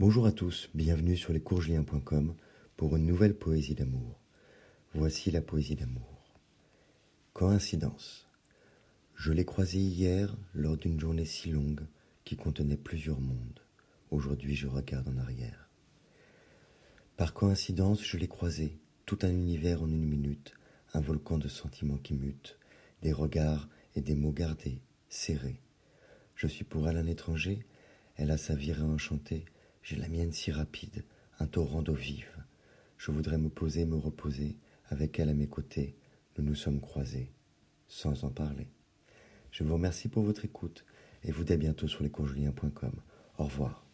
Bonjour à tous, bienvenue sur lescoursjulien.com pour une nouvelle poésie d'amour. Voici la poésie d'amour. Coïncidence. Je l'ai croisé hier lors d'une journée si longue qui contenait plusieurs mondes. Aujourd'hui je regarde en arrière. Par coïncidence, je l'ai croisé, tout un univers en une minute, un volcan de sentiments qui mutent, des regards et des mots gardés, serrés. Je suis pour elle un étranger, elle a sa virée enchantée, j'ai la mienne si rapide, un torrent d'eau vive. Je voudrais me poser, me reposer, avec elle à mes côtés. Nous nous sommes croisés, sans en parler. Je vous remercie pour votre écoute et vous dis bientôt sur lescourgeliens.com. Au revoir.